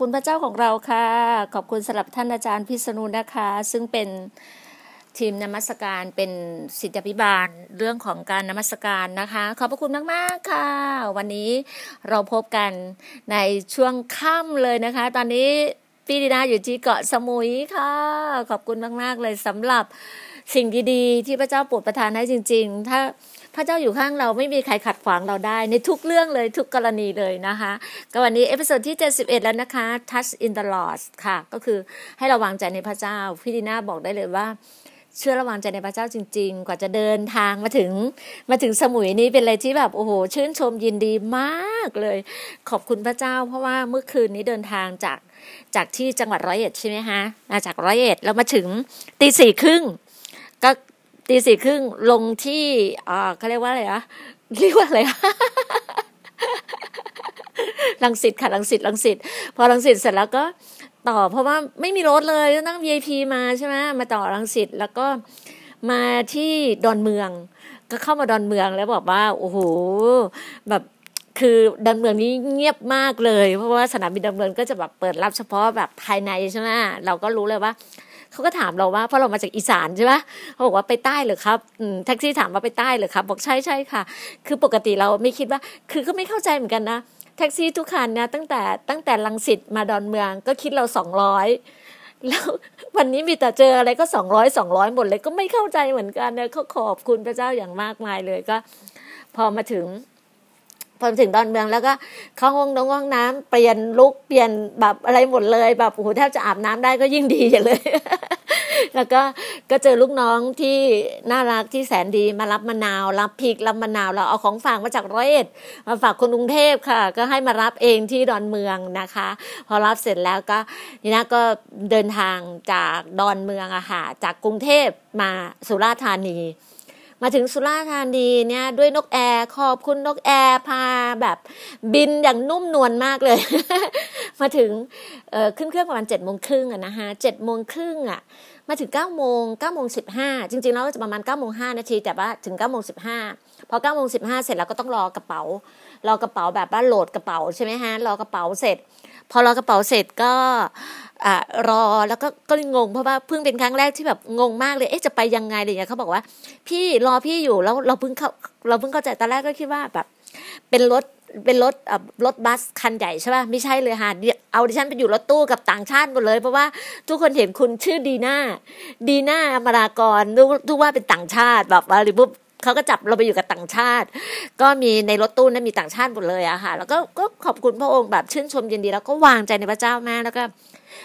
คุณพระเจ้าของเราค่ะ ขอบคุณสำหรับท่านอาจารย์พิษณุนะคะ ซึ่งเป็นทีมนมัสการเป็นศิษยาภิบาลเรื่องของการนมัสการนะคะ ขอบพระคุณมาก ๆ ค่ะ วันนี้เราพบกันในช่วงค่ำเลยนะคะ ตอนนี้พี่ดีนาอยู่ที่เกาะสมุยค่ะ ขอบคุณมาก ๆ เลยสำหรับสิ่งดี ๆ ที่พระเจ้าโปรดประทานให้จริง ๆ ถ้า ระเจ้าอยู่ข้างเราไม่มีใครขัดขวางเราได้ ในทุกเรื่องเลยทุกกรณีเลยนะคะก็วันนี้ episode ที่ 71 แล้วนะคะ Trust in the Lord ค่ะ ก็คือให้เราวางใจในพระเจ้า พี่ดีนาบอกได้เลยว่าเชื่อและวางใจในพระเจ้าจริง ๆ กว่าจะเดินทางมาถึงมาถึงสมุยนี้เป็นอะไรที่แบบโอ้โหชื่นชมยินดีมากเลย ขอบคุณพระเจ้า เพราะว่าเมื่อคืนนี้เดินทางจากจากที่จังหวัดร้อยเอ็ดใช่ไหมคะมาจากร้อยเอ็ดแล้วมาถึงตีสี่ครึ่งก็ ตีสี่ครึ่งลงที่อ่าเขาเรียกว่าอะไรอะเรียกว่าอะไรลังสิตค่ะลังสิตลังสิตพอลังสิตเสร็จแล้วก็ต่อ เพราะว่าไม่มีรถเลยต้องนั่ง VIP มาใช่ไหมมาต่อลังสิตแล้วก็มาที่ดอนเมือง ก็เข้ามาดอนเมืองแล้วบอกว่า โอ้โหแบบคือดอนเมืองนี้เงียบมากเลย เพราะว่าสนามบินดอนเมืองก็จะแบบเปิดรับเฉพาะแบบภายในใช่ไหมเราก็รู้เลยว่า เขาก็ถามเราว่าเพราะเรามาจากอีสานใช่ไหมเขาบอกว่าไปใต้เหรอครับแท็กซี่ถามว่าไปใต้เหรอครับ บอกใช่ใช่ค่ะ คือปกติเราไม่คิดว่า คือก็ไม่เข้าใจเหมือนกันนะแท็กซี่ทุกคันนะตั้งแต่ตั้งแต่ลังสิตมาดอนเมืองก็คิดเราสองร้อยแล้ววันนี้มีแต่เจออะไรก็สองร้อยสองร้อยหมดเลยก็ไม่เข้าใจเหมือนกันเนะเขาขอบคุณพระเจ้าอย่างมากมายเลยก็ พอมาถึง พอถึงดอนเมืองแล้วก็เข้าห้องน้องห้องน้ำเปลี่ยนลุกเปลี่ยนแบบอะไรหมดเลยแบบโอ้โหแทบจะอาบน้ำได้ก็ยิ่งดีอย่างเลย แล้วก็ก็เจอลูกน้องที่น่ารักที่แสนดีมารับมะนาว รับพริกรับมะนาวเราเอาของฝากมาจากร้อยเอ็ดมาฝากคนกรุงเทพค่ะ ก็ให้มารับเองที่ดอนเมืองนะคะ พอรับเสร็จแล้วก็นี่นะก็เดินทางจากดอนเมืองอะค่ะจากกรุงเทพมาสุราษฎร์ธานี มาถึงสุราษฎร์ธานีเนี่ยด้วยนกแอร์ขอบคุณนกแอร์พาแบบบินอย่างนุ่มนวลมากเลย มาถึงขึ้นเครื่องประมาณเจ็ดโมงครึ่งอะนะคะเจ็ดโมงครึ่งอะมาถึงเก้าโมงเก้าโมงสิบห้าจริงๆแล้วจะประมาณเก้าโมงห้านาที แต่ว่าถึงเก้าโมงสิบห้าพอเก้าโมงสิบห้าเสร็จแล้วก็ต้องรอกระเป๋ารอกระเป๋าแบบว่าโหลดกระเป๋าใช่ไหมฮะ รอกระเป๋าเสร็จ พอรอกระเป๋าเสร็จก็อ่ารอแล้วก็ก็งงเพราะว่าเพิ่งเป็นครั้งแรกที่แบบงงมากเลยเอ๊ะจะไปยังไงอะไรอย่างเงี้ยเขาบอกว่า พี่รอพี่อยู่แล้วเราเพิ่งเข้าเราเพิ่งเข้าใจตอนแรกก็คิดว่าแบบ เป็นรถเป็นรถรถบัสคันใหญ่ใช่ป่ะไม่ใช่เลยค่ะเอาดิฉันไปอยู่รถตู้กับต่างชาติหมดเลย เพราะว่าทุกคนเห็นคุณชื่อดีน่าดีน่ามารากรทุกว่าเป็นต่างชาติแบบอะไรปุ๊บ เขาก็จับเราไปอยู่กับต่างชาติ ก็มีในรถตู้นั้นมีต่างชาติหมดเลยอะค่ะ แล้วก็ก็ขอบคุณพระองค์แบบชื่นชมยินดีแล้วก็วางใจในพระเจ้ามากแล้วก็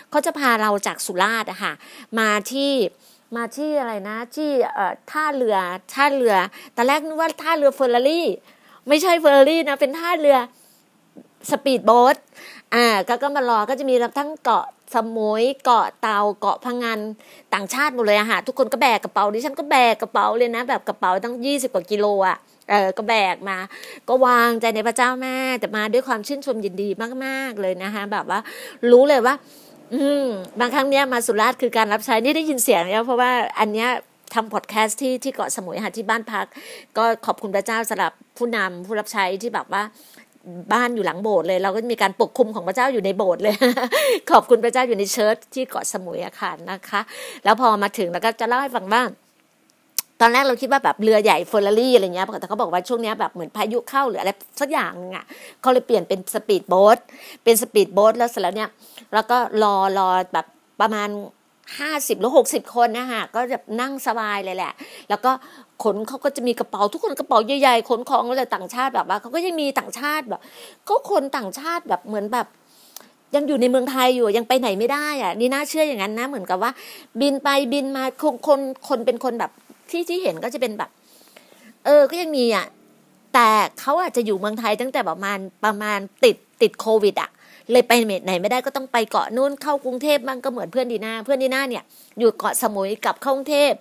เขาจะพาเราจากสุราษฎร์อะค่ะ มาที่มาที่อะไรนะ ที่เอ่อท่าเรือท่าเรือตอนแรกนึกว่าท่าเรือเฟอร์รารี่ไม่ใช่เฟอร์รารี่นะเป็นท่าเรือสปีดโบ๊ทอ่าก็ก็มารอก็จะมีทั้งเกาะ สมุยเกาะเตาเกาะพะงันต่างชาติหมดเลยอะค่ะทุกคนก็แบกกระเป๋าดิฉันก็แบกกระเป๋าเลยนะ แบกกระเป๋าตั้งยี่สิบกว่ากิโลอะเออก็แบกมา ก็วางใจในพระเจ้าแม่ แต่มาด้วยความชื่นชมยินดีมาก ๆ เลยนะคะ แบบว่า รู้เลยว่า อืมบางครั้งเนี้ยมาสุราษฎร์คือการรับใช้นี่ได้ยินเสียงเนี่ยเพราะว่าอันเนี้ยทำพอดแคสต์ที่ที่เกาะสมุยค่ะที่บ้านพัก ก็ขอบคุณพระเจ้าสำหรับผู้นำผู้รับใช้ที่แบบว่า บ้านอยู่หลังโบสถ์เลย เราก็มีการปกคลุมของพระเจ้าอยู่ในโบสถ์เลย ขอบคุณพระเจ้าอยู่ใน church ที่เกาะสมุยอะค่ะนะคะ แล้วพอมาถึงแล้วก็จะเล่าให้ฟังว่าตอนแรกเราคิดว่าแบบเรือใหญ่เฟอร์รารี่อะไรเงี้ยแต่เขาบอกว่าช่วงนี้แบบเหมือนพายุเข้าหรืออะไรสักอย่างอะเขาเลยเปลี่ยนเป็นสปีดโบ๊ทเป็นสปีดโบ๊ทแล้วเสร็จแล้วเนี่ย แล้วก็รอรอแบบประมาณ ห้าสิบหรือหกสิบคนนะคะก็จะนั่งสบายเลยแหละ แล้วก็ขนเขาก็จะมีกระเป๋าทุกคนกระเป๋าใหญ่ๆขนของอะไรต่างชาติแบบว่าเขาก็ยังมีต่างชาติแบบก็คนต่างชาติแบบเหมือนแบบ ยังอยู่ในเมืองไทยอยู่ยังไปไหนไม่ได้อะนี่น่าเชื่ออย่างนั้นนะ เหมือนกับว่า บินไปบินมาคนคนคนเป็นคนแบบที่ที่เห็นก็จะเป็นแบบ เออก็ยังมีอะแต่เขาอาจจะอยู่เมืองไทยตั้งแต่ประมาณประมาณติดติดโควิด อะ เลยไปไหนไม่ได้ก็ต้องไปเกาะนู่นเข้ากรุงเทพบ้างก็เหมือนเพื่อนดีนาเพื่อนดีนาเนี่ยอยู่เกาะสมุยกลับเข้ากรุงเทพ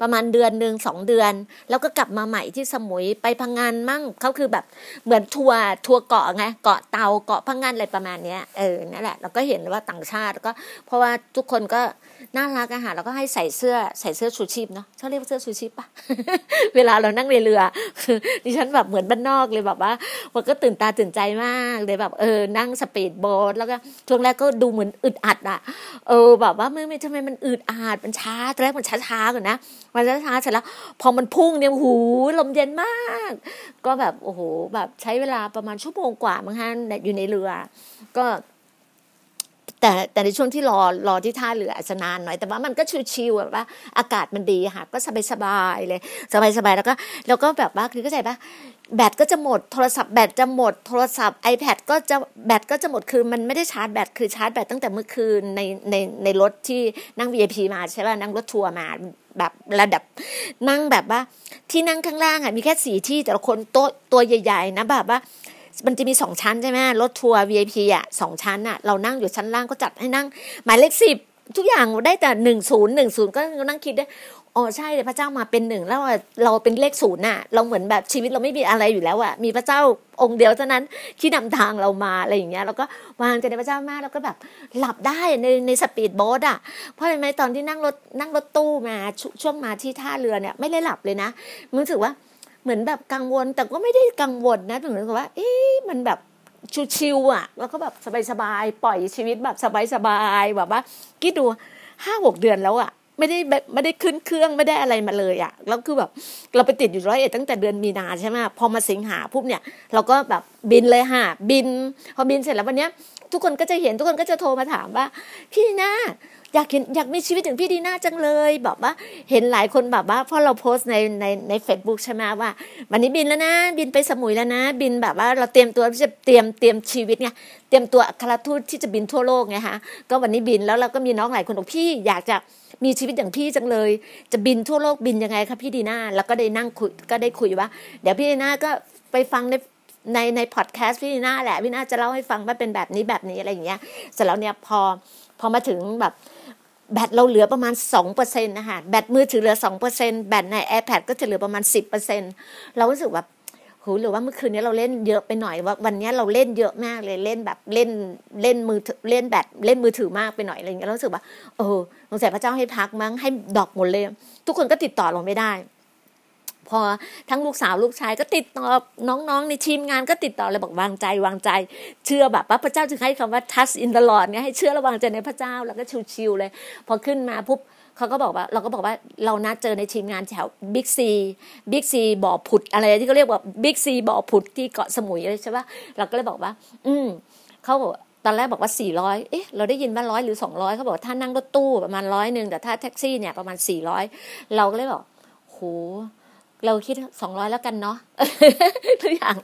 ประมาณเดือนหนึ่งสองเดือน แล้วก็กลับมาใหม่ที่สมุยไปพังงานมั่งเขาคือแบบเหมือนทัวร์ทัวร์เกาะไงเกาะเตาเกาะพังงานอะไรประมาณเนี้ยเออนั่นแหละเราก็เห็นว่าต่างชาติก็ เพราะว่าทุกคนก็ น่ารักอาหารแล้วก็ให้ใส่เสื้อใส่เสื้อชูชีพเนาะเขาเรียกว่าเสื้อชูชีพปะเวลาเรานั่งในเรือดิฉันแบบเหมือนบ้านนอกเลยแบบว่ามันก็ตื่นตาตื่นใจมากเลยแบบเออนั่งสปีดโบ๊ทแล้วก็ช่วงแรกก็ดูเหมือนอึดอัดอะเออแบบว่าไม่ไม่ทำไมมันอึดอัดมันช้าตอนแรกมันช้าๆก่อนนะมันช้าๆเสร็จแล้วพอมันพุ่งเนี่ยหูลมเย็นมาก ก็แบบโอ้โหแบบใช้เวลาประมาณชั่วโมงกว่ามั้งฮะอยู่ในเรือ ก็ แต่แต่ในช่วงที่รอรอที่ท่าเรืออาจจะนานหน่อย แต่ว่ามันก็ชิวๆแบบว่าอากาศมันดีค่ะ ก็สบายๆเลยสบายๆแล้วก็แล้วก็แบบว่าคือก็ใจปะแบตก็จะหมดโทรศัพท์แบตจะหมดโทรศัพท์ iPad ก็จะแบตก็จะหมดคือมันไม่ได้ชาร์จแบตคือชาร์จแบตตั้งแต่เมื่อคืนในในในรถที่นั่ง VIP มาใช่ป่ะนั่งรถทัวร์มาแบบระดับนั่งแบบว่า ที่นั่งข้างล่างอะมีแค่สี่ที่แต่ละคนโต๊ะตัวใหญ่ ๆ นะแบบว่า มันจะมีสองชั้นใช่ไหมรถทัวร์ VIP อะสองชั้นอะเรานั่งอยู่ชั้นล่างก็จัดให้นั่ง หมายเลขสิบทุกอย่างได้แต่หนึ่งศูนย์หนึ่งศูนย์ก็นั่งคิดได้อ๋อใช่พระเจ้ามาเป็นหนึ่งแล้วเราเป็นเลขศูนย์น่ะ เราเหมือนแบบชีวิตเราไม่มีอะไรอยู่แล้วอะมีพระเจ้าองค์เดียวเท่านั้นที่นำทางเรามาอะไรอย่างเงี้ยเราก็วางใจในพระเจ้ามากแล้วก็แบบหลับได้ในในสปีดโบ๊ทอะเพราะอะไรตอนที่นั่งรถนั่งรถตู้มาช่วงมาที่ท่าเรือเนี่ยไม่ได้หลับเลยนะรู้สึกว่า เหมือนแบบกังวลแต่ก็ไม่ได้กังวลนะเหมือนกับว่า เอ๊ะมันแบบชิวๆอะ แล้วก็แบบสบายๆปล่อยชีวิตแบบสบายๆแบบว่าคิดดูห้าหกเดือนแล้วอะไม่ได้ไม่ได้ขึ้นเครื่องไม่ได้อะไรมาเลยอะแล้วคือแบบเราไปติดอยู่ร้อยเอ็ดตั้งแต่เดือนมีนาใช่ไหมพอมาสิงหาปุ๊บเนี่ย เราก็แบบบินเลยค่ะบิน พอบินเสร็จแล้ววันเนี้ย ทุกคนก็จะเห็นทุกคนก็จะโทรมาถามว่า พี่นา อยากเห็นอยากมีชีวิตถึงพี่ดีน่าจังเลยแบบว่าเห็นหลายคนแบบว่าพราะเราโพสต์ในในในเฟซบุ๊กใช่ไหมว่า วันนี้บินแล้วนะ บินไปสมุยแล้วนะ บินแบบว่าเราเตรียมตัวที่จะเตรียมเตรียมชีวิตไงเตรียมตัวอัครทูตที่จะบินทั่วโลกไงฮะก็วันนี้บินแล้วเราก็มีน้องหลายคนบอกพี่อยากจะมีชีวิตอย่างพี่จังเลย จะบินทั่วโลกบินยังไงครับพี่ดีน่าแล้วก็ได้นั่งคุยก็ได้คุยว่า เดี๋ยวพี่ดีน่าก็ไปฟังในในในพอดแคสต์พี่ดีน่าแหละพี่น่าจะเล่าให้ฟังว่าเป็นแบบนี้แบบนี้อะไรอย่างเงี้ยเสร็จแล้วเนี่ยพอพอมาถึงแบบ แบตเราเหลือประมาณ2%นะคะแบตมือถือเหลือ 2%แบตใน iPad ก็จะเหลือประมาณ 10%เรารู้สึกแบบโหหรือว่าเมื่อคืนนี้เราเล่นเยอะไปหน่อยว่าวันนี้เราเล่นเยอะมากเลยเล่นแบบเล่นเล่นมือเล่นแบตเล่นมือถือมากไปหน่อยอะไรอย่างเงี้ยเรารู้สึกว่าเออสงสัยพระเจ้าให้พักมั้งให้ดอกหมดเลย ทุกคนก็ติดต่อเราไม่ได้ พอทั้งลูกสาวลูกชายก็ติดต่อน้องๆ ในทีมงานก็ติดต่อเลยบอกวางใจวางใจ เชื่อแบบว่าพระเจ้าจึงให้คำว่า trust in the Lord เนี่ยให้เชื่อระวางใจในพระเจ้าแล้วก็ชิวๆเลย พอขึ้นมาปุ๊บเขาก็บอกว่าเราก็บอกว่าเรานัดเจอในทีมงานแถวบิ๊กซีบิ๊กซีบ่อผุดอะไรที่เขาเรียกว่าบิ๊กซีบ่อผุดที่เกาะสมุยเลยใช่ปะเราก็เลยบอกว่า อืมเขาบอกตอนแรกบอกว่าสี่ร้อยเอ๊ะ เราได้ยินว่าร้อยหรือสองร้อยเขาบอกถ้านั่งรถตู้ประมาณร้อยหนึ่งแต่ถ้าแท็กซี่เนี่ยประมาณสี่ร้อยเราก็เลยบอก โห เราคิดสองร้อยแล้วกันเนาะทุกอย่าง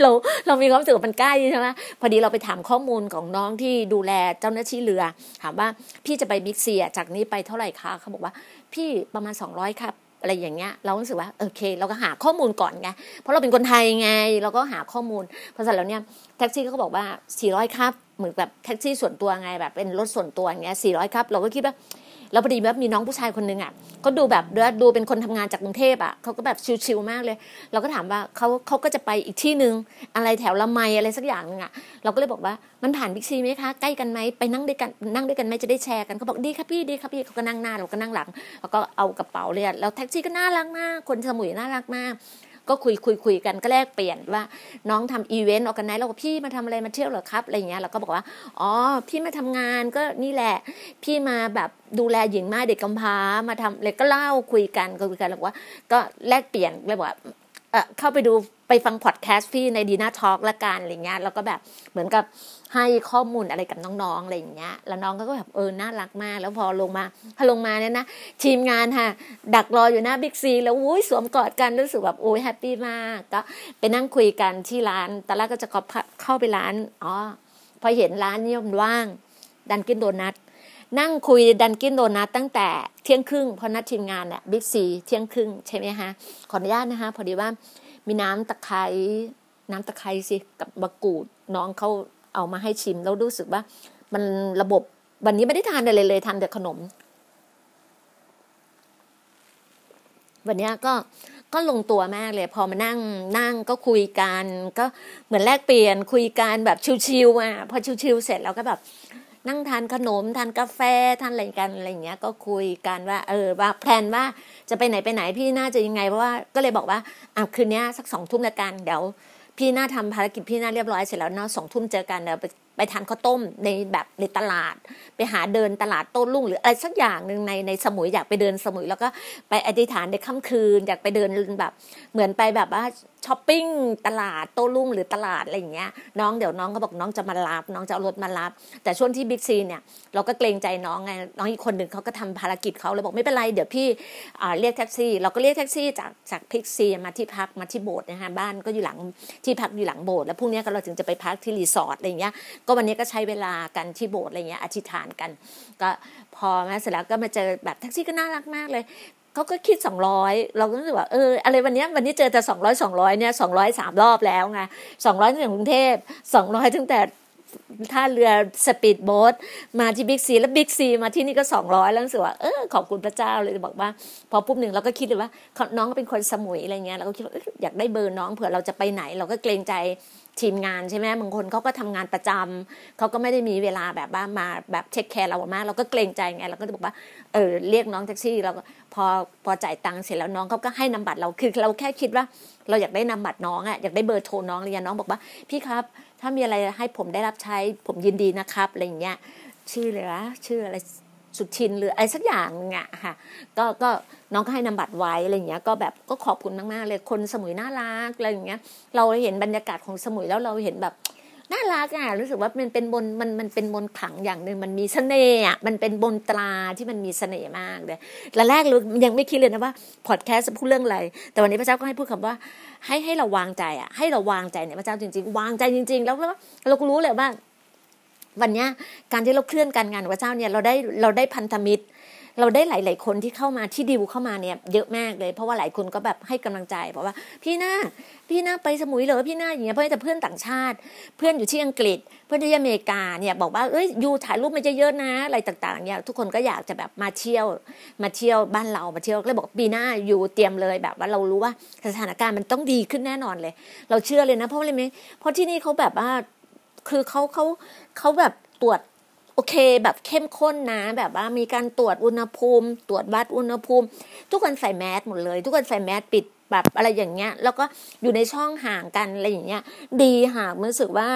เราเรามีความรู้สึกมันใกล้ใช่ไหมพอดีเราไปถามข้อมูลของน้องที่ดูแลเจ้าหน้าที่เรือ ถามว่าพี่จะไปบิ๊กซีจากนี้ไปเท่าไหร่คะเขาบอกว่า พี่ประมาณสองร้อยครับอะไรอย่างเงี้ยเรารู้สึกว่าโอเค เราก็หาข้อมูลก่อนไงเพราะเราเป็นคนไทยไง เราก็หาข้อมูลพอเสร็จแล้วเนี่ยแท็กซี่เขาก็บอกว่าสี่ร้อยครับ เหมือนแบบแท็กซี่ส่วนตัวไงแบบเป็นรถส่วนตัวอย่างเงี้ยสี่ร้อยครับ เราก็คิดว่า แล้วพอดีแบบมีน้องผู้ชายคนนึงอะก็ดูแบบดูเป็นคนทำงานจากกรุงเทพอะเขาก็แบบชิลๆมากเลย เราก็ถามว่าเขาเขาก็จะไปอีกที่หนึ่งอะไรแถวละไมอะไรสักอย่างนึงอะเราก็เลยบอกว่ามันผ่านบิ๊กซีไหมคะใกล้กันไหมไปนั่งด้วยกันนั่งด้วยกันไหมจะได้แชร์กันเขาบอกดีครับพี่ดีครับพี่เขาก็นั่งหน้าเราก็นั่งหลังแล้วก็เอากระเป๋าเลยแล้วแท็กซี่ก็น่ารักมาก คนสมุยน่ารักมาก ก็คุยคุยคุยกันก็แลกเปลี่ยนว่าน้องทำ event organize แล้วพี่มาทำอะไรมาเที่ยวเหรอครับอะไรเงี้ยเราก็บอกว่าอ๋อพี่มาทำงานก็นี่แหละ พี่มาแบบดูแลหญิงม่ายเด็กกำพร้ามาทำเลยก็เล่าคุยกันคุยกันแล้วว่า ก็แลกเปลี่ยนเลยบอกว่าเข้าไปดู ไปฟังพอดแคสต์พี่ในดีน่าทอล์กละกันอะไรเงี้ยแล้วก็แบบเหมือนกับให้ข้อมูลอะไรกับน้องๆอะไรอย่างเงี้ย แล้วน้องก็แบบเออน่ารักมาก แล้วพอลงมาพอลงมาเนี่ยนะทีมงานค่ะ ดักรออยู่หน้าบิ๊กซีแล้วอุ้ยสวมกอดกันรู้สึกแบบโอ้ยแฮปปี้มากก็ไปนั่งคุยกันที่ร้านตอนแรกก็จะเข้าไปร้านอ๋อพอเห็นร้านนี่มันว่าง ดันกินโดนัทนั่งคุยดันกินโดนัทตั้งแต่เที่ยงครึ่งพอนัดทีมงานเนี่ยบิ๊กซีเที่ยงครึ่งใช่ไหมคะขออนุญาตนะคะพอดีว่า มีน้ำตะไคร้น้ำตะไคร้สิกับบะกูดน้องเขาเอามาให้ชิมแล้วรู้สึกว่า มันระบบวันนี้ไม่ได้ทานอะไรเลยทานแต่ขนม วันนี้ก็ก็ลงตัวมากเลย พอมานั่งนั่งก็คุยกัน ก็เหมือนแลกเปลี่ยนคุยกันแบบชิวๆอะพอชิวๆเสร็จแล้วก็แบบ นั่งทานขนมทานกาแฟทานอะไรกันอะไรอย่างเงี้ยก็คุยกันว่า เออว่าแพลนว่าจะไปไหนไปไหนพี่น่าจะยังไงเพราะว่าก็เลยบอกว่าอะคืนนี้สักสองทุ่มละกันเดี๋ยวพี่น่าทำภารกิจพี่น่าเรียบร้อยเสร็จแล้วเนาะสองทุ่มเจอกันเดี๋ยวไปไปทานข้าวต้มในแบบในตลาด ไปหาเดินตลาดโต้รุ่งหรืออะไรสักอย่างหนึ่งในในสมุยอยากไปเดินสมุย แล้วก็ไปอธิษฐานในค่ำคืน อยากไปเดินแบบเหมือนไปแบบว่า ช้อปปิ้งตลาดโต้รุ่งหรือตลาดอะไรอย่างเงี้ยน้องเดี๋ยวน้องก็บอกน้องจะมารับ น้องจะเอารถมารับ แต่ช่วงที่บิ๊กซีเนี่ยเราก็เกรงใจน้องไงน้องอีกคนหนึ่งเขาก็ทำภารกิจเขาเลยบอกไม่เป็นไรเดี๋ยวพี่เรียกแท็กซี่ เราก็เรียกแท็กซี่จากจากบิ๊กซีมาที่พักมาที่โบสถ์นะคะบ้านก็อยู่หลังที่พักอยู่หลังโบสถ์แล้วพรุ่งนี้ก็เราถึงจะไปพักที่รีสอร์ทอะไรอย่างเงี้ยก็วันนี้ก็ใช้เวลากันที่โบสถ์อะไรเงี้ยอธิษฐานกัน ก็พอมาเสร็จแล้วก็มาเจอแบบแท็กซี่ก็น่ารักมากเลย เขาก็คิดสองร้อยเราก็รู้สึกว่าเอออะไรวันนี้วันนี้เจอแต่สองร้อยสองร้อยเนี่ยสองร้อยสามรอบแล้วไงสองร้อยตั้งแต่กรุงเทพสองร้อยตั้งแต่ท่าเรือสปีดโบ๊ทมาที่บิ๊กซีแล้วบิ๊กซีมาที่นี่ก็สองร้อยแล้วรู้สึกว่าเออขอบคุณพระเจ้าเลยบอกว่า พอปุ๊บหนึ่งเราก็คิดเลยว่าน้องเป็นคนสมุยอะไรเงี้ยเราก็คิดว่าอยากได้เบอร์น้องเผื่อเราจะไปไหน เราก็เกรงใจ ทีมงานใช่ไหมบางคนเขาก็ทำงานประจำเขาก็ไม่ได้มีเวลาแบบว่ามาแบบเช็คแคร์เรามาก เราก็เกรงใจไงเราก็จะบอกว่าเออเรียกน้องแท็กซี่เราพอพอจ่ายตังค์เสร็จแล้วน้องเขาก็ให้นำบัตรเราคือเราแค่คิดว่าเราอยากได้นำบัตรน้องอะอยากได้เบอร์โทรน้องเลยน้องบอกว่า พี่ครับ ถ้ามีอะไรให้ผมได้รับใช้ผมยินดีนะครับอะไรอย่างเงี้ยชื่อเลยนะชื่ออะไร สุทินหรืออะไรสักอย่างนึงอะค่ะก็ก็น้องก็ให้นำบัตรไว้อะไรเงี้ยก็แบบก็ขอบคุณมากๆเลยคนสมุยน่ารักอะไรอย่างเงี้ย เราเห็นบรรยากาศของสมุยแล้วเราเห็นแบบน่ารักอะรู้สึกว่ามันเป็นบนมันมันเป็นบนขังอย่างหนึ่งมันมีเสน่ห์อะมันเป็นบนตราที่มันมีเสน่ห์มากเลยและแรกรู้ยังไม่คิดเลยนะว่าพอดแคสต์จะพูดเรื่องอะไร แต่วันนี้พระเจ้าก็ให้พูดคำว่า ให้ให้เราวางใจอะให้เราวางใจเนี่ยพระเจ้าจริง ๆ วางใจจริง ๆ แล้วเราก็รู้เลยว่า วันนี้การที่เราเคลื่อนการงานพระเจ้าเนี่ยเราได้เราได้พันธมิตร เราได้หลาย ๆ คนที่เข้ามาที่ดิวเข้ามาเนี่ยเยอะมากเลย เพราะว่าหลายคนก็แบบให้กำลังใจบอกว่า พี่หน้าพี่หน้าไปสมุยเหรอพี่หน้าอย่างเงี้ยเพื่อนแต่เพื่อนต่างชาติ เพื่อนอยู่ที่อังกฤษ เพื่อนที่อเมริกาเนี่ยบอกว่าเอ้ยยูถ่ายรูปมันจะเยอะนะอะไรต่าง ๆ เนี่ยทุกคนก็อยากจะแบบมาเที่ยวมาเที่ยวบ้านเรามาเที่ยวก็เลยบอกปีหน้าอยู่เตรียมเลยแบบว่าเรารู้ว่าสถานการณ์มันต้องดีขึ้นแน่นอนเลย เราเชื่อเลยนะเพราะอะไรไหมเพราะที่นี่เขาแบบว่า คือเขาเขาเขาแบบตรวจโอเคแบบเข้มข้นนะ แบบว่ามีการตรวจอุณหภูมิ ตรวจวัดอุณหภูมิ ทุกคนใส่แมสหมดเลย ทุกคนใส่แมสปิดแบบอะไรอย่างเงี้ย แล้วก็อยู่ในช่องห่างกันอะไรอย่างเงี้ย ดีค่ะรู้สึกว่า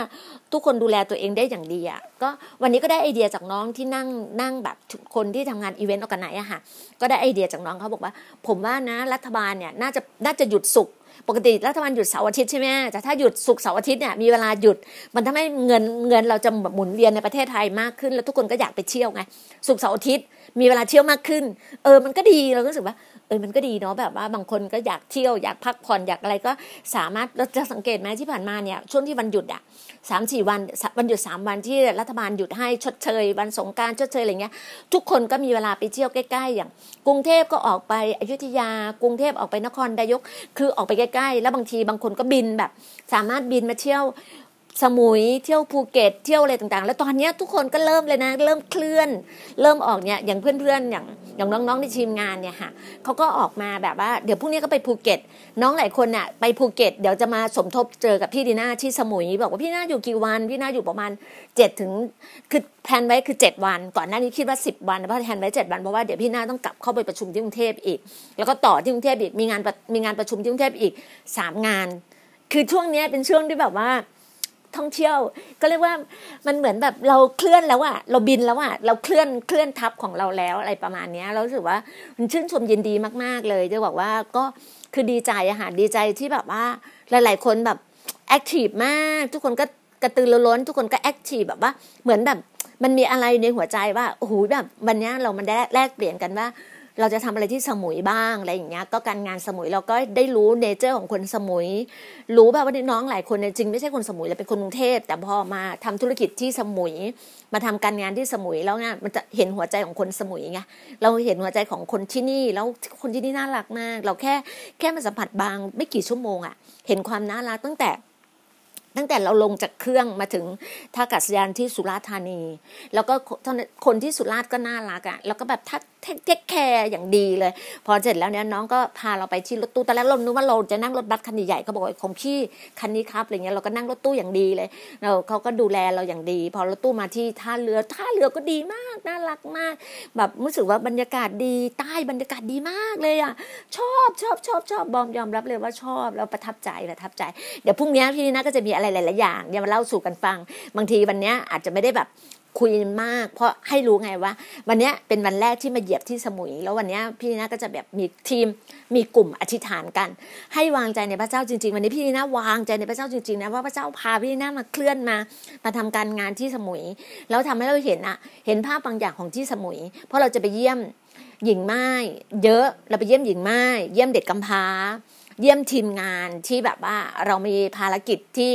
ทุกคนดูแลตัวเองได้อย่างดีอะก็วันนี้ก็ได้ไอเดียจากน้องที่นั่งนั่งแบบคนที่ทำงาน event organize อะค่ะ ก็ได้ไอเดียจากน้องเขาบอกว่า ผมว่านะรัฐบาลเนี่ยน่าจะน่าจะหยุดศุกร์ ปกติรัฐบาลหยุดเสาร์อาทิตย์ใช่ไหมแต่ถ้าหยุดศุกร์เสาร์อาทิตย์เนี่ยมีเวลาหยุด มันทำให้เงินเงินเราจะหมุนเวียนในประเทศไทยมากขึ้น แล้วทุกคนก็อยากไปเที่ยวไงศุกร์เสาร์อาทิตย์มีเวลาเที่ยวมากขึ้น เออมันก็ดีเราก็รู้สึกว่า เออมันก็ดีเนาะแบบว่าบางคนก็อยากเที่ยวอยากพักผ่อนอยากอะไรก็สามารถเราจะสังเกตไหมที่ผ่านมาเนี่ยช่วงที่วันหยุดอะสามสี่วันวันหยุดสามวันที่รัฐบาลหยุดให้ชดเชย วันสงการชดเชยอะไรเงี้ยทุกคนก็มีเวลาไปเที่ยวใกล้ๆ อย่าง กรุงเทพก็ออกไปอยุธยากรุงเทพออกไปนครนายก คือออกไปใกล้ๆ แล้วบางทีบางคนก็บินแบบ สามารถบินมาเที่ยว สมุยเที่ยวภูเก็ตเที่ยวอะไรต่างๆ แล้วตอนนี้ทุกคนก็เริ่มเลยนะ เริ่มเคลื่อน เริ่มออกเนี่ยอย่างเพื่อนๆอย่างอย่างน้องๆในทีมงานเนี่ยค่ะเขาก็ออกมาแบบว่าเดี๋ยวพรุ่งนี้ก็ไปภูเก็ต น้องหลายคนน่ะไปภูเก็ต เดี๋ยวจะมาสมทบเจอกับพี่ดีน่าที่สมุย บอกว่าพี่น่าอยู่กี่วัน พี่น่าอยู่ประมาณเจ็ดถึงคือ plan ไว้คือเจ็ดวัน ก่อนหน้านี้คิดว่าสิบวันเพราะ plan ไว้เจ็ดวันเพราะว่าเดี๋ยวพี่น่าต้องกลับเข้าไปประชุมที่กรุงเทพอีก แล้วก็ต่อที่กรุงเทพอีกมีงานมีงานประชุมที่กรุงเทพอีกสามงาน คือช่วงนี้เป็นช่วงที่แบบว่า ท่องเที่ยว ก็เรียกว่ามันเหมือนแบบเราเคลื่อนแล้วอะเราบินแล้วอะเราเคลื่อนเคลื่อนทัพของเราแล้วอะไรประมาณนี้เรารู้สึกว่ามันชื่นชมยินดีมาก ๆ เลยจะบอกว่าก็คือดีใจอะค่ะดีใจที่แบบว่าหลาย ๆ คนแบบ active มากทุกคนก็กระตือรือร้นทุกคนก็ active แบบว่าเหมือนแบบมันมีอะไรในหัวใจว่าโอ้โหแบบวันนี้เรามันได้แลกเปลี่ยนกันว่า เราจะทำอะไรที่สมุยบ้างอะไรอย่างเงี้ยก็การงานสมุยเราก็ได้รู้เนเจอร์ของคนสมุย รู้แบบว่าน้องหลายคนจริงไม่ใช่คนสมุยแต่เป็นคนกรุงเทพแต่พอมาทำธุรกิจที่สมุย มาทำการงานที่สมุยแล้วเนี่ยมันจะเห็นหัวใจของคนสมุยไงเราเห็นหัวใจของคนที่นี่แล้วคนที่นี่น่ารักมาก เราแค่แค่มาสัมผัสบางไม่กี่ชั่วโมงอะ่ะเห็นความน่ารักตั้งแต่ตั้งแต่เราลงจากเครื่องมาถึงท่าอากาศยานที่สุราษฎร์ธานี แล้วก็คนที่สุราษฎร์ก็น่ารักอะ่ะแล้วก็แบบทัก take care อย่างดีเลย พอเสร็จแล้วเนี่ยน้องก็พาเราไปที่รถตู้ตอนแรกเรานึกว่าเราจะนั่งรถบัสคันใหญ่เขาบอกว่าของพี่คันนี้ครับอะไรเงี้ยเราก็นั่งรถตู้อย่างดีเลยเราเขาก็ดูแลเราอย่างดี พอรถตู้มาที่ท่าเรือท่าเรือก็ดีมากน่ารักมาก แบบรู้สึกว่าบรรยากาศดีใต้บรรยากาศดีมากเลยอะชอบชอบชอบชอบบอมยอมรับเลยว่าชอบแล้วประทับใจประทับใจ เดี๋ยวพรุ่งนี้พี่น่าก็จะมีอะไรหลายๆอย่างเดี๋ยวมาเล่าสู่กันฟัง บางทีวันนี้อาจจะไม่ได้แบบ คุยมาก เพราะให้รู้ไงว่า วันนี้เป็นวันแรกที่มาเหยียบที่สมุย แล้ววันนี้พี่นะก็จะแบบมีทีมมีกลุ่มอธิษฐานกัน ให้วางใจในพระเจ้าจริง ๆ วันนี้พี่นะวางใจในพระเจ้าจริงๆนะว่าพระเจ้าพาพี่นะมาเคลื่อนมามาทำการงานที่สมุย แล้วทำให้เราเห็นอะเห็นภาพบางอย่างของที่สมุย เพราะเราจะไปเยี่ยมหญิงไม้เยอะเราไปเยี่ยมหญิงไม้เยี่ยมเด็กกำพร้าเยี่ยมทีมงานที่แบบว่าเรามีภารกิจที่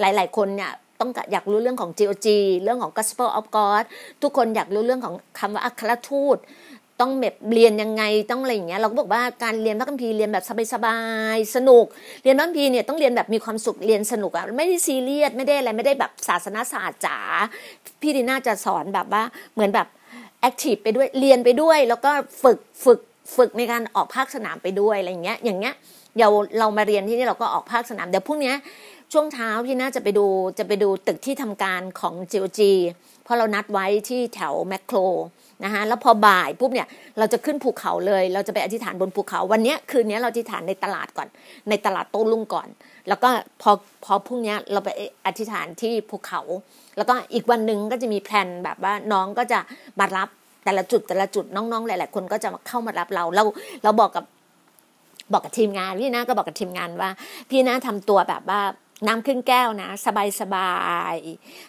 หลาย ๆ คนเนี่ย ต้องอยากรู้เรื่องของ GOG เรื่องของ Gospel of God ทุกคนอยากรู้เรื่องของคำว่าอัครทูต ต้องแบบเรียนยังไงต้องอะไรอย่างเงี้ยเราก็บอกว่าการเรียนพระคัมภีร์เรียนแบบสบายๆสนุก เรียนพระคัมภีร์เนี่ยต้องเรียนแบบมีความสุขเรียนสนุกอะไม่ได้ซีเรียสไม่ได้อะไรไม่ได้แบบศาสนศาสตร์จ๋าพี่ดีน่าจะสอนแบบว่าเหมือนแบบ active ไปด้วยเรียนไปด้วย แล้วก็ฝึกฝึกฝึกในการออกภาคสนามไปด้วยอะไรอย่างเงี้ยอย่างเงี้ยเดี๋ยวเรามาเรียนที่นี่เราก็ออกภาคสนามเดี๋ยวพรุ่งนี้ ช่วงเช้าพี่น่าจะไปดูจะไปดูตึกที่ทำการของ GOG เพราะเรานัดไว้ที่แถวแมคโครนะคะแล้วพอบ่ายปุ๊บเนี่ยเราจะขึ้นภูเขาเลย เราจะไปอธิษฐานบนภูเขา วันนี้คืนนี้เราอธิษฐานในตลาดก่อน ในตลาดโต้รุ่งก่อน แล้วก็พอพอพรุ่งนี้เราไปอธิษฐานที่ภูเขา แล้วก็อีกวันหนึ่งก็จะมีแพลนแบบว่าน้องก็จะมารับแต่ละจุดแต่ละจุดน้องๆ หลาย ๆ คนก็จะเข้ามารับเราเราเราบอกกับบอกกับทีมงานพี่นาก็บอกกับทีมงานว่า พี่นาทำตัวแบบว่า น้ำครึ่งแก้วนะ สบายสบาย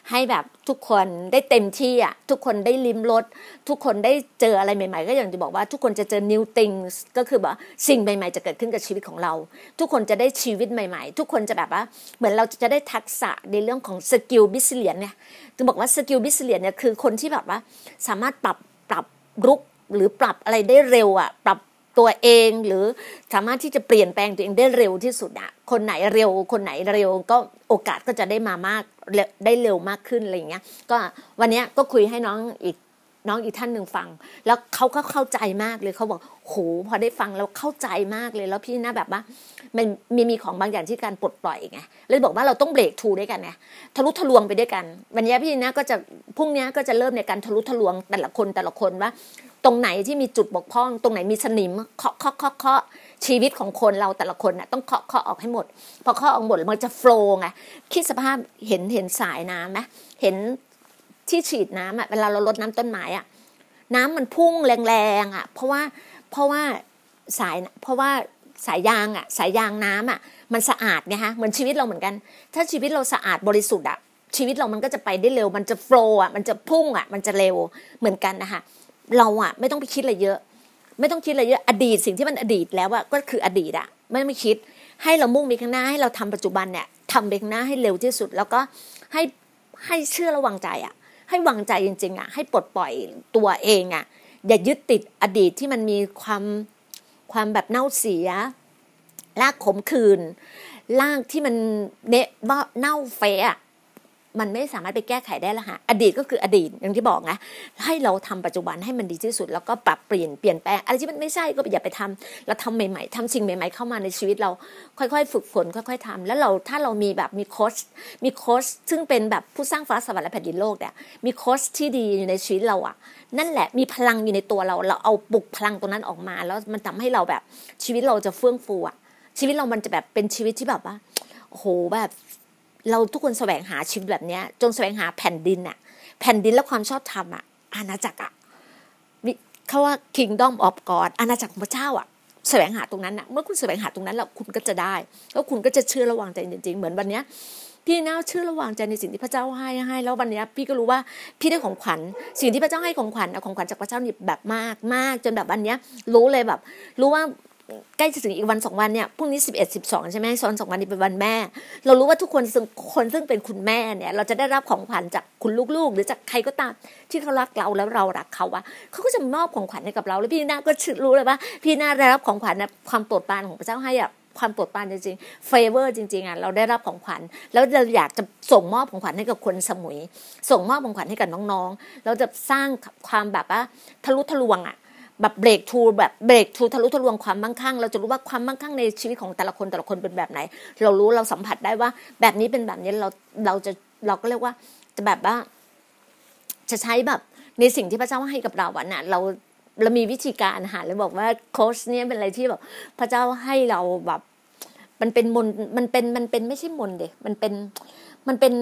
ให้แบบทุกคนได้เต็มที่อะทุกคนได้ลิ้มรสทุกคนได้เจออะไรใหม่ๆ ก็อย่างที่บอกว่าทุกคนจะเจอ new things ก็คือแบบสิ่งใหม่ๆ จะเกิดขึ้นกับชีวิตของเรา ทุกคนจะได้ชีวิตใหม่ ๆ ทุกคนจะแบบว่า เหมือนเราจะได้ทักษะในเรื่องของ skill บิสเลียนเนี่ยจะบอกว่า skill resilience เนี่ยคือคนที่แบบว่า สามารถปรับปรับลุคหรือปรับอะไรได้เร็วอะ ปรับ ตัวเองหรือสามารถที่จะเปลี่ยนแปลงตัวเองได้เร็วที่สุดอะคนไหนเร็ว คนไหนเร็ว ก็โอกาสก็จะได้มามากได้เร็วมากขึ้นอะไรเงี้ย ก็วันนี้ก็คุยให้น้องอีก น้องอีกท่านหนึ่งฟัง แล้วเขาก็เข้าใจมากเลยเขาบอกโหพอได้ฟังแล้วเข้าใจมากเลยแล้วพี่น่าแบบว่ามันมีมีของบางอย่างที่การปลดปล่อยไงเลยบอกว่าเราต้องเบรกทูด้วยกันไงทะลุทะลวงไปด้วยกัน วันนี้พี่นะก็จะพรุ่งนี้ก็จะเริ่มในการทะลุทะลวงแต่ละคนแต่ละคนว่า ตรงไหนที่มีจุดบกพร่อง ตรงไหนมีสนิมเคาะเคาะเคาะเคาะชีวิตของคนเราแต่ละคนน่ะต้องเคาะเคาะออกให้หมดพอเคาะออกหมดมันจะโฟล์ไงคิดสภาพเห็นเห็นสายน้ำไหมเห็น ที่ฉีดน้ำอะเวลาเราลดน้ำต้นไม้อะน้ำมันพุ่งแรงๆอะ เพราะว่าเพราะว่าสายเพราะว่าสายยางอะ สายยางน้ำอะ มันสะอาดไงฮะเหมือนชีวิตเราเหมือนกัน ถ้าชีวิตเราสะอาดบริสุทธิ์อะชีวิตเรามันก็จะไปได้เร็ว มันจะโฟล์อะมันจะพุ่งอะมันจะเร็วเหมือนกันนะคะเราอะไม่ต้องไปคิดอะไรเยอะ ไม่ต้องคิดอะไรเยอะอดีตสิ่งที่มันอดีตแล้วอะก็คืออดีตอะไม่ไม่คิด ให้เรามุ่งไปข้างหน้าให้เราทำปัจจุบันเนี่ยทำไปข้างหน้าให้เร็วที่สุด แล้วก็ให้ให้เชื่อระวังใจอะ ให้วางใจจริง ๆอะให้ปลดปล่อยตัวเองอะอย่ายึดติดอดีตที่มันมีความความแบบเน่าเสียลากขมขืนลากที่มันเนะว่าเน่าเฟะ มันไม่สามารถไปแก้ไขได้ละฮะอดีตก็คืออดีตอย่างที่บอกนะให้เราทำปัจจุบันให้มันดีที่สุด แล้วก็ปรับเปลี่ยนเปลี่ยนแปลงอะไรที่มันไม่ใช่ก็อย่าไปทำเราทำใหม่ ๆทำสิ่งใหม่ ๆ เข้ามาในชีวิตเราค่อยๆ ฝึกฝนค่อย ๆทำแล้วเราถ้าเรามีแบบมีโค้ชมีโค้ชซึ่งเป็นแบบผู้สร้างฟ้าสวรรค์และแผ่นดินโลกเนี่ยมีโค้ชที่ดีอยู่ในชีวิตเราอะ นั่นแหละมีพลังอยู่ในตัวเรา เราเอาปลุกพลังตรงนั้นออกมา แล้วมันทำให้เราแบบชีวิตเราจะเฟื่องฟูอะชีวิตเรามันจะแบบเป็นชีวิตที่แบบว่าโหแบบ เราทุกคนแสวงหาชีวิตแบบเนี้ยจงแสวงหาแผ่นดินอะแผ่นดินและความชอบธรรมอะอาณาจักรอะเขาว่า kingdom of God อาณาจักรของพระเจ้าอะแสวงหาตรงนั้นอะเมื่อคุณแสวงหาตรงนั้นแล้วคุณก็จะได้ แล้วคุณก็จะเชื่อระวังใจจริง ๆ เหมือนวันเนี้ยพี่น่าเชื่อระวังใจในสิ่งที่พระเจ้าให้ให้แล้ววันนี้พี่ก็รู้ว่าพี่ได้ของขวัญสิ่งที่พระเจ้าให้ของขวัญของขวัญจากพระเจ้านี่แบบมากมากจนแบบวันนี้รู้เลยแบบ รู้ว่า ใกล้จะถึงอีกวันสองวันเนี่ยพรุ่งนี้สิบเอ็ดสิบสองใช่ไหมซ้อนสองวันนี้เป็นวันแม่ เรารู้ว่าทุกคนซึ่งคนซึ่งเป็นคุณแม่เนี่ย เราจะได้รับของขวัญจากคุณลูกๆ หรือจากใครก็ตาม ที่เขารักเราแล้วเรารักเขาว่าเขาก็จะมอบของขวัญให้กับเรา แล้วพี่นาก็รู้เลยว่าพี่นาได้รับของขวัญนะความโปรดปรานของพระเจ้าให้อะความโปรดปรานจริงๆเฟเวอร์จริงๆอะเราได้รับของขวัญแล้วเราอยากจะส่งมอบของขวัญให้กับคนสมุย ส่งมอบของขวัญให้กับน้องๆ เราจะสร้างความแบบว่าทะลุทะลวงอะ แบบเบรกทูแบบเบรกทูทะลุทะลวงความมั่งคั่ง เราจะรู้ว่าความมั่งคั่งในชีวิตของแต่ละคนแต่ละคนเป็นแบบไหน เรารู้เราสัมผัสได้ว่า แบบนี้เป็นแบบนี้เราเราจะเราก็เรียกว่าจะแบบว่า จะใช้แบบในสิ่งที่พระเจ้าให้กับเราวันน่ะเราเรามีวิธีการหาเลยบอกว่าโค้ชเนี่ยเป็นอะไรที่แบบพระเจ้าให้เราแบบ มันเป็นมนต์มันเป็นมันเป็นไม่ใช่มนต์เด็มันเป็นมันเป็น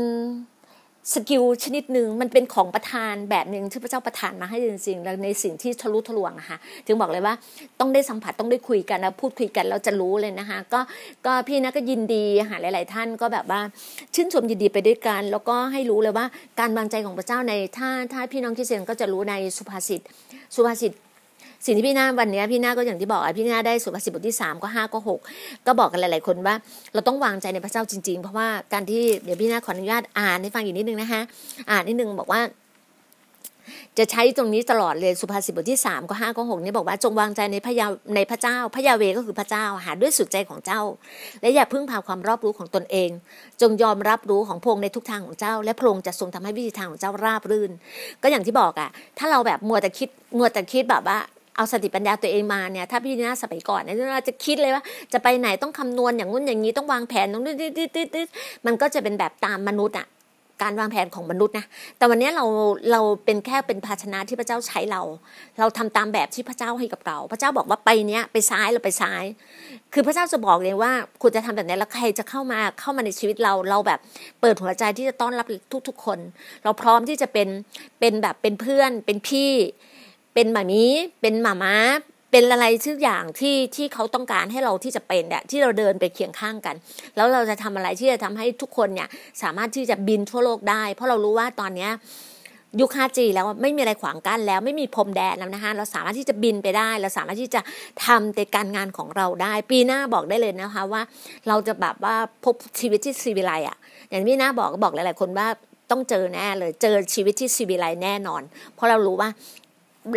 skill ชนิดหนึ่งมันเป็นของประทานแบบหนึ่งที่พระเจ้าประทานมาให้จริงๆแล้วในสิ่งที่ทะลุทะลวงอะค่ะถึงบอกเลยว่าต้องได้สัมผัสต้องได้คุยกันแล้วพูดคุยกันเราจะรู้เลยนะคะก็ก็พี่นะก็ยินดีหาหลาย ๆ ท่านก็แบบว่าชื่นชมยินดีไปด้วยกัน แล้วก็ให้รู้เลยว่าการวางใจของพระเจ้าในถ้าถ้าพี่น้องคริสเตียนก็จะรู้ในสุภาษิตสุภาษิต สิ่งที่พี่นาวันนี้พี่นาก็อย่างที่บอกพี่นาได้สุภาษิตบทที่สามก็ห้าก็หกก็บอกกันหลาย ๆ คนว่า เราต้องวางใจในพระเจ้าจริง ๆ เพราะว่าการที่เดี๋ยวพี่นาขออนุญาตอ่านให้ฟังอีกนิดนึงนะคะอ่านนิดนึงบอกว่าจะใช้ตรงนี้ตลอดเลยสุภาษิตบทที่สามก็ห้าก็หกนี่บอกว่าจงวางใจในพระยาในพระเจ้าพระยาเวก็คือพระเจ้าหาด้วยสุดใจของเจ้า และอย่าพึ่งพาความรอบรู้ของตนเอง จงยอมรับรู้ของพงในทุกทางของเจ้า และพระองค์จะทรงทำให้วิธีทางของเจ้าราบรื่น ก็อย่างที่บอกอะถ้าเราแบบมัวแต่คิดมัวแต่คิดแบบว่า เอาสติปัญญาตัวเองมาเนี่ยถ้าพี่นาสมัยก่อนเนี่ยเราจะคิดเลยว่าจะไปไหนต้องคำนวณอย่างงู้นอย่างนี้ต้องวางแผนต้องดิดดิดดิดมันก็จะเป็นแบบตามมนุษย์อะการวางแผนของมนุษย์นะ แต่วันนี้เราเราเป็นแค่เป็นภาชนะที่พระเจ้าใช้เรา เราทำตามแบบที่พระเจ้าให้กับเรา พระเจ้าบอกว่าไปเนี้ยไปซ้ายเราไปซ้าย คือพระเจ้าจะบอกเลยว่าคุณจะทำแบบนี้แล้วใครจะเข้ามาเข้ามาในชีวิตเรา เราแบบเปิดหัวใจที่จะต้อนรับทุก ๆ คน เราพร้อมที่จะเป็นเป็นแบบเป็นเพื่อนเป็นพี่ เป็นหมามีเป็นหมาม้าเป็นอะไรทุกออย่างที่ที่เขาต้องการให้เราที่จะเป็นเนี่ยที่เราเดินไปเคียงข้างกัน แล้วเราจะทำอะไรที่จะทำให้ทุกคนเนี่ยสามารถที่จะบินทั่วโลกได้ เพราะเรารู้ว่าตอนเนี้ยยุค 5G แล้วไม่มีอะไรขวางกั้นแล้วไม่มีพรมแดนแล้วนะคะเราสามารถที่จะบินไปได้ เราสามารถที่จะทำในการงานของเราได้ ปีหน้าบอกได้เลยนะคะว่า เราจะแบบว่าพบชีวิตที่ซีวิไลอะอย่างที่หน้าบอกก็บอกหลาย ๆ คนว่าต้องเจอแน่เลยเจอชีวิตที่ซีวิไลแน่นอน เพราะเรารู้ว่า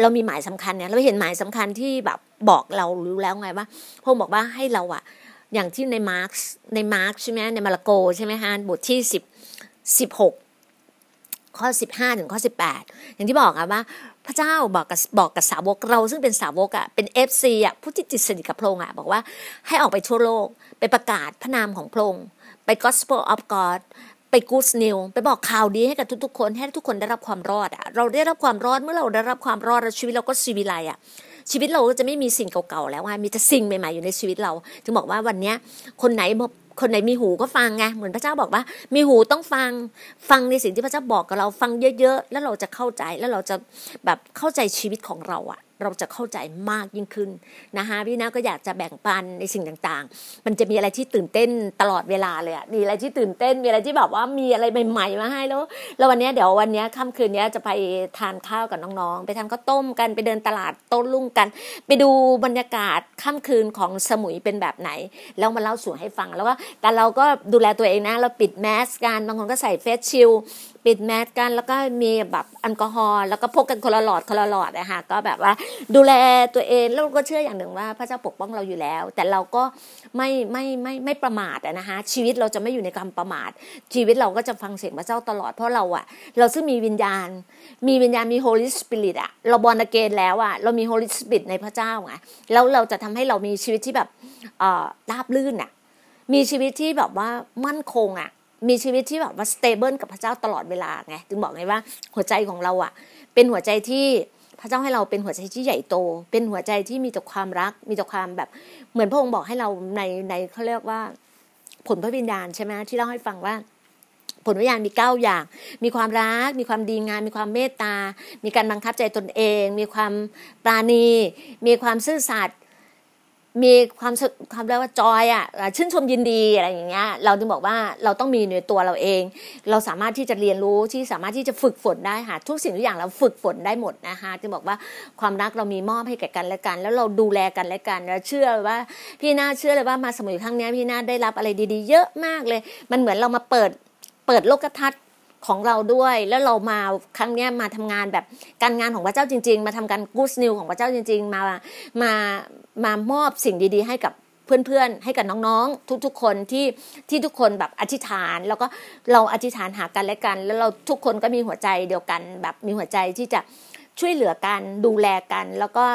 เรามีหมายสำคัญเนี่ยเราเห็นหมายสำคัญที่แบบบอกเรารู้แล้วไงว่าพงบอกว่าให้เราอะอย่างที่ในมาร์กในมาร์กใช่ไหมในมาระโกใช่ไหมฮะบทที่สิบสิบหกข้อสิบห้าถึงข้อสิบแปดอย่างที่บอกอะว่า พระเจ้าบอกกับบอกกับสาวกเราซึ่งเป็นสาวกอะเป็น FC อะผู้ที่ชิดสนิทกับพระองค์อะบอกว่าให้ออกไปทั่วโลก ไปประกาศพระนามของพระองค์ไป gospel of God ไปกูสนิวไปบอกข่าวดีให้กับทุกๆคน ให้ทุกคนได้รับความรอดอะเราได้รับความรอดเมื่อเราได้รับความรอดชีวิตเราก็ศิวิไลซ์อะชีวิตเราก็จะไม่มีสิ่งเก่าๆแล้วว่ามีแต่สิ่งใหม่ๆอยู่ในชีวิตเราจึงบอกว่าวันนี้คนไหนคนไหนมีหูก็ฟังไงเหมือนพระเจ้าบอกว่า มีหูต้องฟังฟังในสิ่งที่พระเจ้าบอกกับเราฟังเยอะ ๆ แล้วเราจะเข้าใจแล้วเราจะแบบเข้าใจชีวิตของเราอะ เราจะเข้าใจมากยิ่งขึ้นนะคะพี่นาก็อยากจะแบ่งปันในสิ่งต่างๆ มันจะมีอะไรที่ตื่นเต้นตลอดเวลาเลยอะมีอะไรที่ตื่นเต้น มีอะไรที่แบบว่ามีอะไรใหม่ๆมาให้แล้วแล้ววันนี้เดี๋ยววันนี้ค่ำคืนนี้จะไปทานข้าวกับน้องๆ ไปทานข้าวต้มกันไปเดินตลาดโต้นรุ่งกัน ไปดูบรรยากาศค่ำคืนของสมุยเป็นแบบไหน แล้วมาเล่าสู่ให้ฟังแล้วก็แต่เราก็ดูแลตัวเองนะเราปิดแมสกันบางคนก็ใส่ face shield ปิดแมสกัน แล้วก็มีแบบแอลกอฮอล์แล้วก็พกกันคนละหลอดคนละหลอดนะคะก็แบบว่าดูแลตัวเองแล้วก็เชื่ออย่างหนึ่งว่าพระเจ้าปกป้องเราอยู่แล้ว แต่เราก็ไม่ไม่ไม่ไม่ประมาทนะคะชีวิตเราจะไม่อยู่ในความประมาท ชีวิตเราก็จะฟังเสียงพระเจ้าตลอดเพราะเราอะเราซึ่งมีวิญญาณ มีวิญญาณมี Holy Spirit อะเรา born again แล้วอะเรามี Holy Spirit ในพระเจ้าไงแล้วเราจะทำให้เรามีชีวิตที่แบบราบลื่นอะมีชีวิตที่แบบว่ามั่นคงอะ มีชีวิตที่แบบว่าสเตเบิลกับพระเจ้าตลอดเวลาไงถึงบอกไงว่าหัวใจของเราอะ เป็นหัวใจที่พระเจ้าให้เราเป็นหัวใจที่ใหญ่โต เป็นหัวใจที่มีแต่ความรัก มีแต่ความแบบ เหมือนพระองค์บอกให้เราในในเขาเรียกว่า ผลพระวิญญาณใช่ไหมที่เล่าให้ฟังว่า ผลวิญญาณมีเก้าอย่าง มีความรัก มีความดีงามมีความเมตตา มีการบังคับใจตนเอง มีความปราณี มีความซื่อสัตย์ มีความความเรียกว่าจอยอะชื่นชมยินดีอะไรอย่างเงี้ยเราจึงบอกว่าเราต้องมีในตัวเราเอง เราสามารถที่จะเรียนรู้ที่สามารถที่จะฝึกฝนได้ค่ะทุกสิ่งทุกอย่างเราฝึกฝนได้หมดนะคะจึงบอกว่าความรักเรามีมอบให้แก่กันและกัน แล้วเราดูแลกันและกันแล้วเชื่อว่าพี่น่าเชื่อเลยว่ามาสมุยครั้งนี้พี่น่าได้รับอะไรดี ๆ เยอะมากเลย มันเหมือนเรามาเปิดเปิดโลกทัศน์ ของเราด้วย แล้วเรามาครั้งนี้มาทำงานแบบการงานของพระเจ้าจริง ๆ มาทำการกูสนิวของพระเจ้าจริง ๆ มามามามอบสิ่งดีๆ ให้กับเพื่อนๆ ให้กับน้องๆ ทุกๆ คนที่ที่ทุกคนแบบอธิษฐาน แล้วก็เราอธิษฐานหากันและกัน แล้วเราทุกคนก็มีหัวใจเดียวกัน แบบมีหัวใจที่จะช่วยเหลือกันดูแลกัน แล้วก็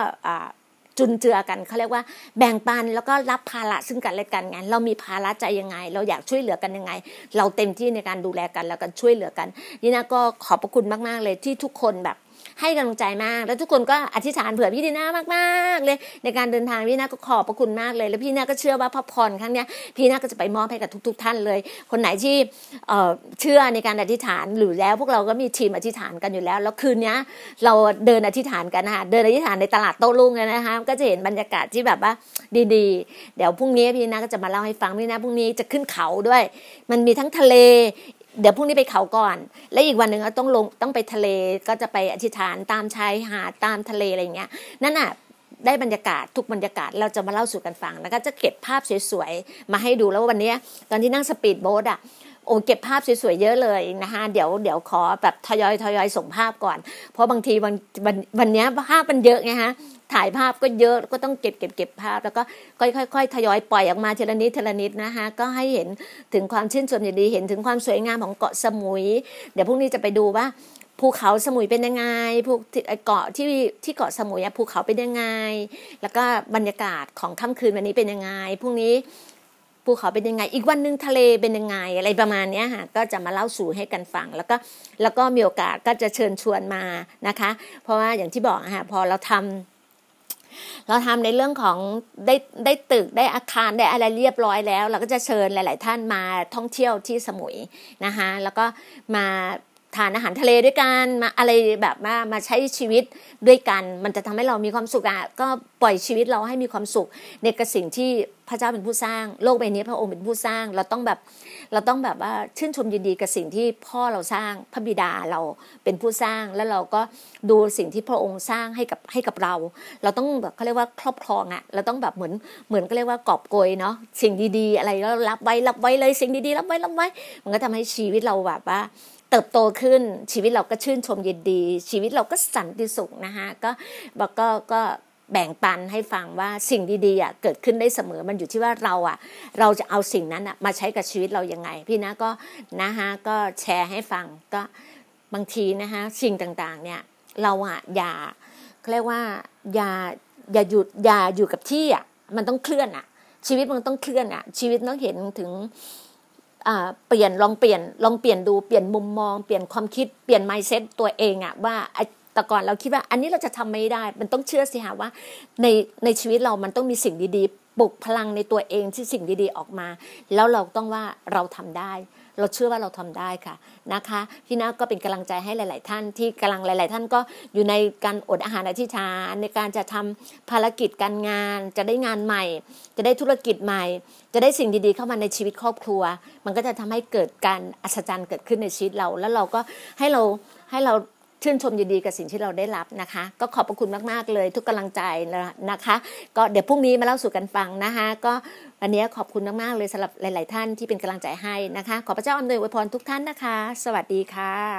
จุนเจือกันเขาเรียกว่าแบ่งปันแล้วก็รับภาระซึ่งกันและกันไงเรามีภาระใจยังไง เราอยากช่วยเหลือกันยังไง เราเต็มที่ในการดูแลกันแล้วก็ช่วยเหลือกันนี่นะก็ขอบพระคุณมากๆเลยที่ทุกคนแบบ ให้กำลังใจมาก แล้วทุกคนก็อธิษฐานเผื่อพี่ดีน่ามากๆเลย ในการเดินทางพี่น่าก็ขอบพระคุณมากเลย แล้วพี่น่าก็เชื่อว่าพระพรครั้งนี้พี่น่าก็จะไปมอบให้กับทุก ๆ ท่านเลย คนไหนที่เชื่อในการอธิษฐานหรือแล้วพวกเราก็มีทีมอธิษฐานกันอยู่แล้ว แล้วคืนนี้เราเดินอธิษฐานกันนะคะเดินอธิษฐานในตลาดโต้รุ่งนะคะก็จะเห็นบรรยากาศที่แบบว่าดีๆ เดี๋ยวพรุ่งนี้พี่น่าก็จะมาเล่าให้ฟังพี่น่าพรุ่งนี้จะขึ้นเขาด้วย มันมีทั้งทะเล เดี๋ยวพรุ่งนี้ไปเขาก่อน และอีกวันหนึ่งก็ต้องลงต้องไปทะเลก็จะไปอธิษฐานตามชายหาดตามทะเลอะไรเงี้ยนั่นอะได้บรรยากาศทุกบรรยากาศเราจะมาเล่าสู่กันฟังแล้วก็จะเก็บภาพสวยๆมาให้ดูแล้ววันนี้ตอนที่นั่งสปีดโบ๊ทอะโอ้เก็บภาพสวยๆเยอะเลยนะคะเดี๋ยวเดี๋ยวขอแบบทยอยทยอยส่งภาพก่อน เพราะบางทีวันวันวันนี้ภาพมันเยอะไงฮะถ่ายภาพก็เยอะก็ต้องเก็บเก็บเก็บภาพ แล้วก็ค่อยๆทยอยปล่อยออกมาทีละนิดทีละนิดนะคะก็ให้เห็นถึงความชื่นชมอย่างดีเห็นถึงความสวยงามของเกาะสมุย เดี๋ยวพรุ่งนี้จะไปดูว่าภูเขาสมุยเป็นยังไงภูเกาะที่ที่เกาะสมุยภูเขาเป็นยังไง แล้วก็บรรยากาศของค่ำคืนวันนี้เป็นยังไงพรุ่งนี้ภูเขาเป็นยังไง อีกวันหนึ่งทะเลเป็นยังไง อะไรประมาณนี้ค่ะก็จะมาเล่าสู่ให้กันฟัง แล้วก็แล้วก็มีโอกาสก็จะเชิญชวนมานะคะ เพราะว่าอย่างที่บอกค่ะพอเราทำ เราทำในเรื่องของได้ได้ตึกได้อาคารได้อะไรเรียบร้อยแล้ว เราก็จะเชิญหลาย ๆ ท่านมาท่องเที่ยวที่สมุยนะคะแล้วก็มา ทานอาหารทะเลด้วยกันมาอะไรแบบมามาใช้ชีวิตด้วยกัน มันจะทำให้เรามีความสุขอะก็ปล่อยชีวิตเราให้มีความสุขในกระสิ่งที่พระเจ้าเป็นผู้สร้าง โลกใบนี้พระองค์เป็นผู้สร้าง เราต้องแบบเราต้องแบบว่าชื่นชมยินดีกับสิ่งที่พ่อเราสร้างพระบิดาเราเป็นผู้สร้าง แล้วเราก็ดูสิ่งที่พระองค์สร้างให้กับให้กับเรา เราต้องแบบเขาเรียกว่าครอบครองอะเราต้องแบบเหมือนเหมือนก็เรียกว่ากอบโกยเนาะสิ่งดีๆ อะไรแล้วรับไว้รับไว้เลยสิ่งดีๆ รับไว้รับไว้ มันก็ทำให้ชีวิตเราแบบว่า เติบโตขึ้นชีวิตเราก็ชื่นชมยินดี ชีวิตเราก็สันติสุขนะคะก็บอกก็ก็แบ่งปันให้ฟังว่าสิ่งดีๆอะเกิดขึ้นได้เสมอมันอยู่ที่ว่าเราอะ เราจะเอาสิ่งนั้นอะมาใช้กับชีวิตเรายังไง พี่นะก็นะคะก็แชร์ให้ฟังก็บางทีนะคะสิ่งต่างๆ เนี่ย เราอะอย่าเรียกว่าอย่าอย่าหยุดอย่าอยู่กับที่อะมันต้องเคลื่อนอะ ชีวิตมันต้องเคลื่อนอะ ชีวิตต้องเห็นถึง เปลี่ยนลองเปลี่ยนลองเปลี่ยนดูเปลี่ยนมุมมอง เปลี่ยนความคิดเปลี่ยนไมเซ็ตตัวเองอะว่าแต่ก่อนเราคิดว่าอันนี้เราจะทำไม่ได้ มันต้องเชื่อสิฮะว่าในในชีวิตเรามันต้องมีสิ่งดีๆปลุกพลังในตัวเองที่สิ่งดีๆออกมา แล้วเราต้องว่าเราทำได้ เราเชื่อว่าเราทำได้ค่ะนะคะพี่นาก็เป็นกำลังใจให้หลาย ๆ ท่านที่กำลังหลาย ๆ ท่านก็อยู่ในการอดอาหารอธิษฐานในการจะทำภารกิจการงาน จะได้งานใหม่ จะได้ธุรกิจใหม่ จะได้สิ่งดี ๆ เข้ามาในชีวิตครอบครัว มันก็จะทำให้เกิดการอัศจรรย์เกิดขึ้นในชีวิตเรา แล้วเราก็ให้เราให้เรา ชื่นชมยินดีกับสิ่งที่เราได้รับนะคะ ก็ขอบพระคุณมากๆเลย ทุกกำลังใจนะคะ ก็เดี๋ยวพรุ่งนี้มาเล่าสู่กันฟังนะคะก็วันนี้ขอบคุณมากๆเลยสำหรับหลาย ๆ ท่านที่เป็นกำลังใจให้นะคะ ขอพระเจ้าอำนวยอวยพรทุกท่านนะคะ สวัสดีค่ะ